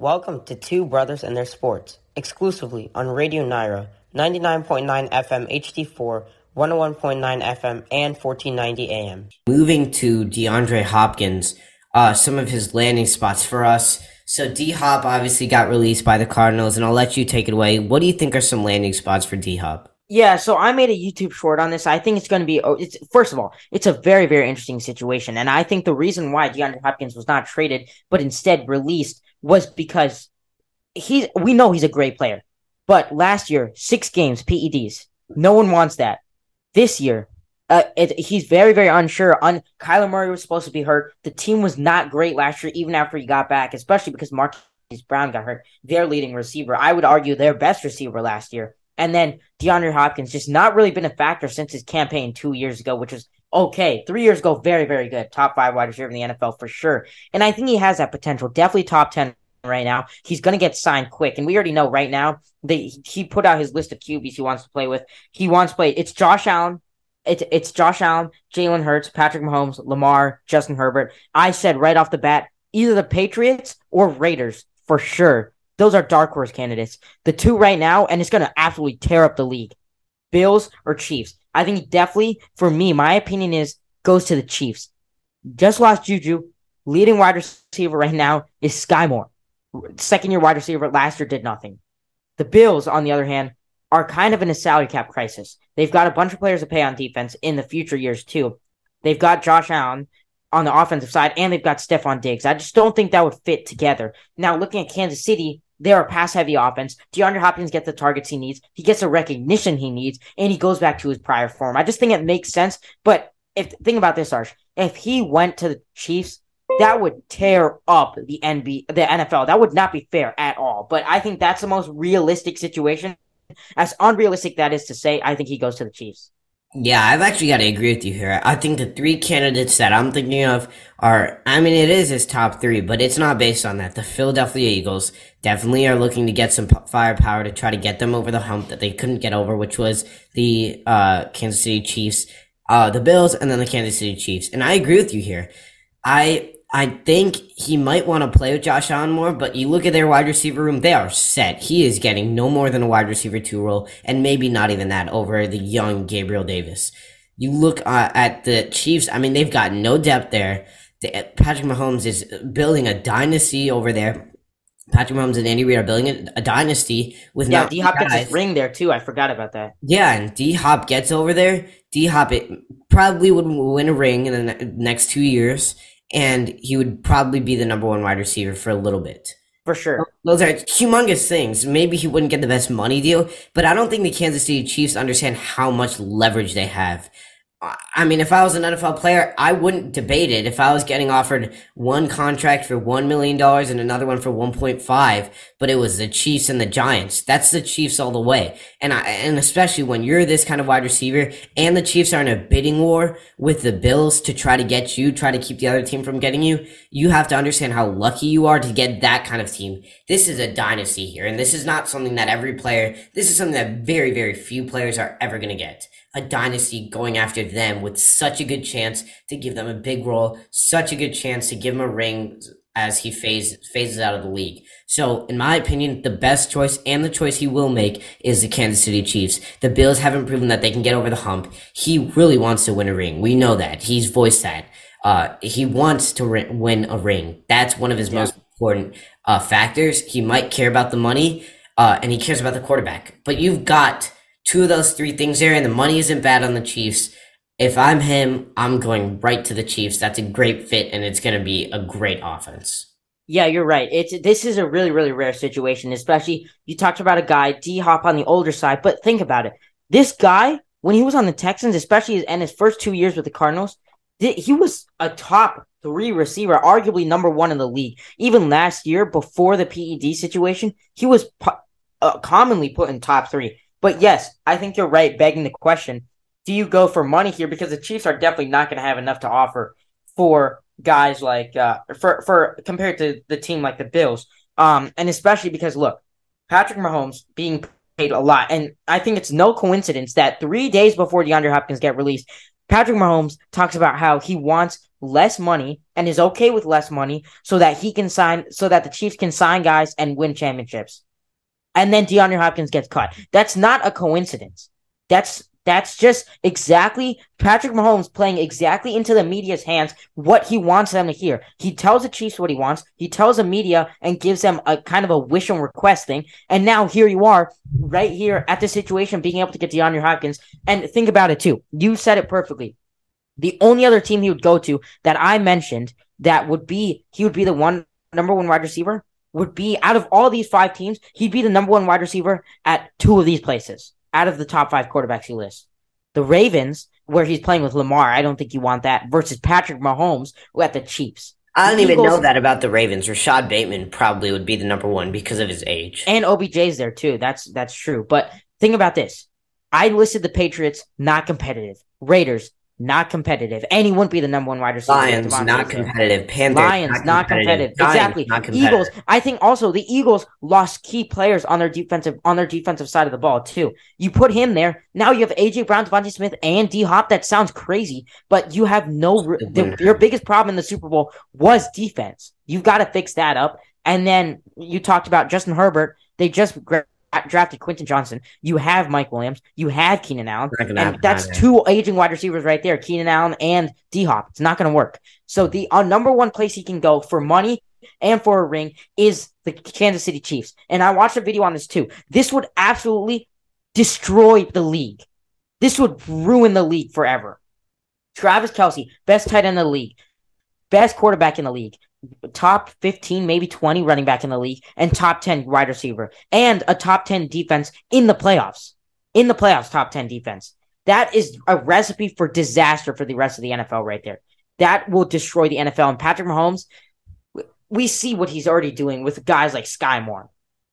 Welcome to Two Brothers and Their Sports, exclusively on Radio Nyra, 99.9 FM HD4, 101.9 FM, and 1490 AM. Moving to DeAndre Hopkins, uh, some of his landing spots for us. So D Hop obviously got released by the Cardinals, and I'll let you take it away. What do you think are some landing spots for D Hop? Yeah, so I made a YouTube short on this. I think it's going to be. Oh, it's first of all, it's a very, very interesting situation, and I think the reason why DeAndre Hopkins was not traded, but instead released, was because he's. We know he's a great player, but last year, six games, PEDs. No one wants that. This year, uh, it, he's very, very unsure. On Kyler Murray was supposed to be hurt. The team was not great last year, even after he got back, especially because Marquise Brown got hurt. Their leading receiver, I would argue, their best receiver last year. And then DeAndre Hopkins just not really been a factor since his campaign two years ago, which was okay. Three years ago, very, very good. Top five wide receiver in the NFL for sure. And I think he has that potential. Definitely top 10 right now. He's going to get signed quick. And we already know right now that he put out his list of QBs he wants to play with. He wants to play. It's Josh Allen. It's, it's Josh Allen, Jalen Hurts, Patrick Mahomes, Lamar, Justin Herbert. I said right off the bat, either the Patriots or Raiders for sure. Those are dark horse candidates. The two right now, and it's going to absolutely tear up the league. Bills or Chiefs. I think definitely, for me, my opinion is goes to the Chiefs. Just lost Juju. Leading wide receiver right now is Skyy Moore. Second year wide receiver last year did nothing. The Bills, on the other hand, are kind of in a salary cap crisis. They've got a bunch of players to pay on defense in the future years, too. They've got Josh Allen on the offensive side, and they've got Stefon Diggs. I just don't think that would fit together. Now, looking at Kansas City, they're a pass heavy offense. DeAndre Hopkins gets the targets he needs. He gets the recognition he needs, and he goes back to his prior form. I just think it makes sense. But if think about this, Arsh, if he went to the Chiefs, that would tear up the NB the NFL. That would not be fair at all. But I think that's the most realistic situation. As unrealistic that is to say, I think he goes to the Chiefs. Yeah, I've actually got to agree with you here. I think the three candidates that I'm thinking of are, I mean, it is his top three, but it's not based on that. The Philadelphia Eagles definitely are looking to get some firepower to try to get them over the hump that they couldn't get over, which was the uh, Kansas City Chiefs, uh, the Bills, and then the Kansas City Chiefs. And I agree with you here. I I think he might want to play with Josh Allen more, but you look at their wide receiver room, they are set. He is getting no more than a wide receiver two role, and maybe not even that over the young Gabriel Davis. You look uh, at the Chiefs, I mean, they've got no depth there. The, uh, Patrick Mahomes is building a dynasty over there. Patrick Mahomes and Andy Reid are building a, a dynasty with yeah. D Hop gets his ring there too. I forgot about that. Yeah, and D Hop gets over there. D Hop probably would win a ring in the next two years and he would probably be the number one wide receiver for a little bit. For sure. Those are humongous things. Maybe he wouldn't get the best money deal, but I don't think the Kansas City Chiefs understand how much leverage they have I mean, if I was an NFL player, I wouldn't debate it. If I was getting offered one contract for $1 million and another one for 1.5, but it was the Chiefs and the Giants, that's the Chiefs all the way. And I, and especially when you're this kind of wide receiver and the Chiefs are in a bidding war with the Bills to try to get you, try to keep the other team from getting you, you have to understand how lucky you are to get that kind of team. This is a dynasty here, and this is not something that every player, this is something that very, very few players are ever going to get a dynasty going after them with such a good chance to give them a big role, such a good chance to give him a ring as he phase, phases out of the league. So, in my opinion, the best choice and the choice he will make is the Kansas City Chiefs. The Bills haven't proven that they can get over the hump. He really wants to win a ring. We know that. He's voiced that. Uh, he wants to win a ring. That's one of his yeah. most important uh, factors. He might care about the money, uh, and he cares about the quarterback. But you've got two of those three things there, and the money isn't bad on the Chiefs. If I'm him, I'm going right to the Chiefs. That's a great fit, and it's going to be a great offense. Yeah, you're right. It's this is a really, really rare situation, especially you talked about a guy, D Hop on the older side, but think about it. This guy, when he was on the Texans, especially and his first two years with the Cardinals, he was a top three receiver, arguably number one in the league. Even last year, before the PED situation, he was uh, commonly put in top three. But yes, I think you're right, begging the question do you go for money here? Because the Chiefs are definitely not going to have enough to offer for guys like, uh, for, for compared to the team like the Bills. Um, and especially because, look, Patrick Mahomes being paid a lot. And I think it's no coincidence that three days before DeAndre Hopkins get released, Patrick Mahomes talks about how he wants less money and is okay with less money so that he can sign, so that the Chiefs can sign guys and win championships. And then DeAndre Hopkins gets cut. That's not a coincidence. That's that's just exactly Patrick Mahomes playing exactly into the media's hands what he wants them to hear. He tells the Chiefs what he wants. He tells the media and gives them a kind of a wish and request thing. And now here you are, right here at the situation, being able to get DeAndre Hopkins. And think about it too. You said it perfectly. The only other team he would go to that I mentioned that would be he would be the one number one wide receiver would be out of all these five teams, he'd be the number one wide receiver at two of these places out of the top five quarterbacks he lists. The Ravens, where he's playing with Lamar, I don't think you want that, versus Patrick Mahomes, who at the Chiefs. I don't even know that about the Ravens. Rashod Bateman probably would be the number one because of his age. And OBJ's there too. That's that's true. But think about this. I listed the Patriots not competitive. Raiders not competitive. And he wouldn't be the number one wide receiver. Lions not competitive. Panthers Lions not competitive. Giants, exactly. not competitive. Eagles. I think also the Eagles lost key players on their defensive on their defensive side of the ball too. You put him there. Now you have AJ Brown, DeVonta Smith, and D Hop. That sounds crazy, but you have no. The, your biggest problem in the Super Bowl was defense. You've got to fix that up. And then you talked about Justin Herbert. They just drafted Quentin Johnston. You have Mike Williams. You have Keenan Allen. And that's two aging wide receivers right there, Keenan Allen and D Hop. It's not going to work. So the uh, number one place he can go for money and for a ring is the Kansas City Chiefs. And I watched a video on this too. This would absolutely destroy the league. This would ruin the league forever. Travis Kelce, best tight end in the league, best quarterback in the league, top 15, maybe 20 running back in the league, and top 10 wide receiver, and a top 10 defense in the playoffs. In the playoffs, top 10 defense. That is a recipe for disaster for the rest of the NFL right there. That will destroy the NFL. And Patrick Mahomes, we see what he's already doing with guys like Skyy Moore.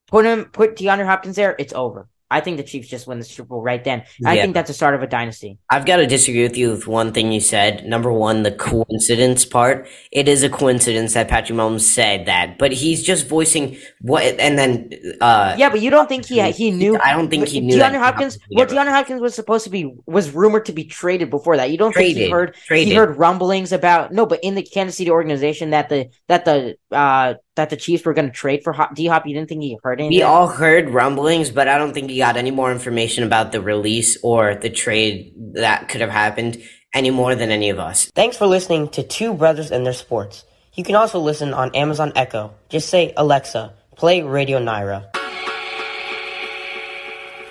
Put him, put DeAndre Hopkins there, it's over. I think the Chiefs just win the Super Bowl right then. I Yeah. think that's the start of a dynasty. I've got to disagree with you with one thing you said. Number one, the coincidence part. It is a coincidence that Patrick Mahomes said that, but he's just voicing what, and then, uh, Yeah, but you don't think he he knew? I don't think he knew DeAndre Hopkins. Well, DeAndre Hopkins was supposed to be was rumored to be traded before that. You don't think he heard Traded. he heard rumblings about no, but in the Kansas City organization that the that the uh that the Chiefs were going to trade for Hop, D Hop. You didn't think he heard anything? We all heard rumblings, but I don't think he got any more information about the release or the trade that could have happened any more than any of us. Thanks for listening to Two Brothers and Their Sports. You can also listen on Amazon Echo. Just say, Alexa, play Radio Nyra.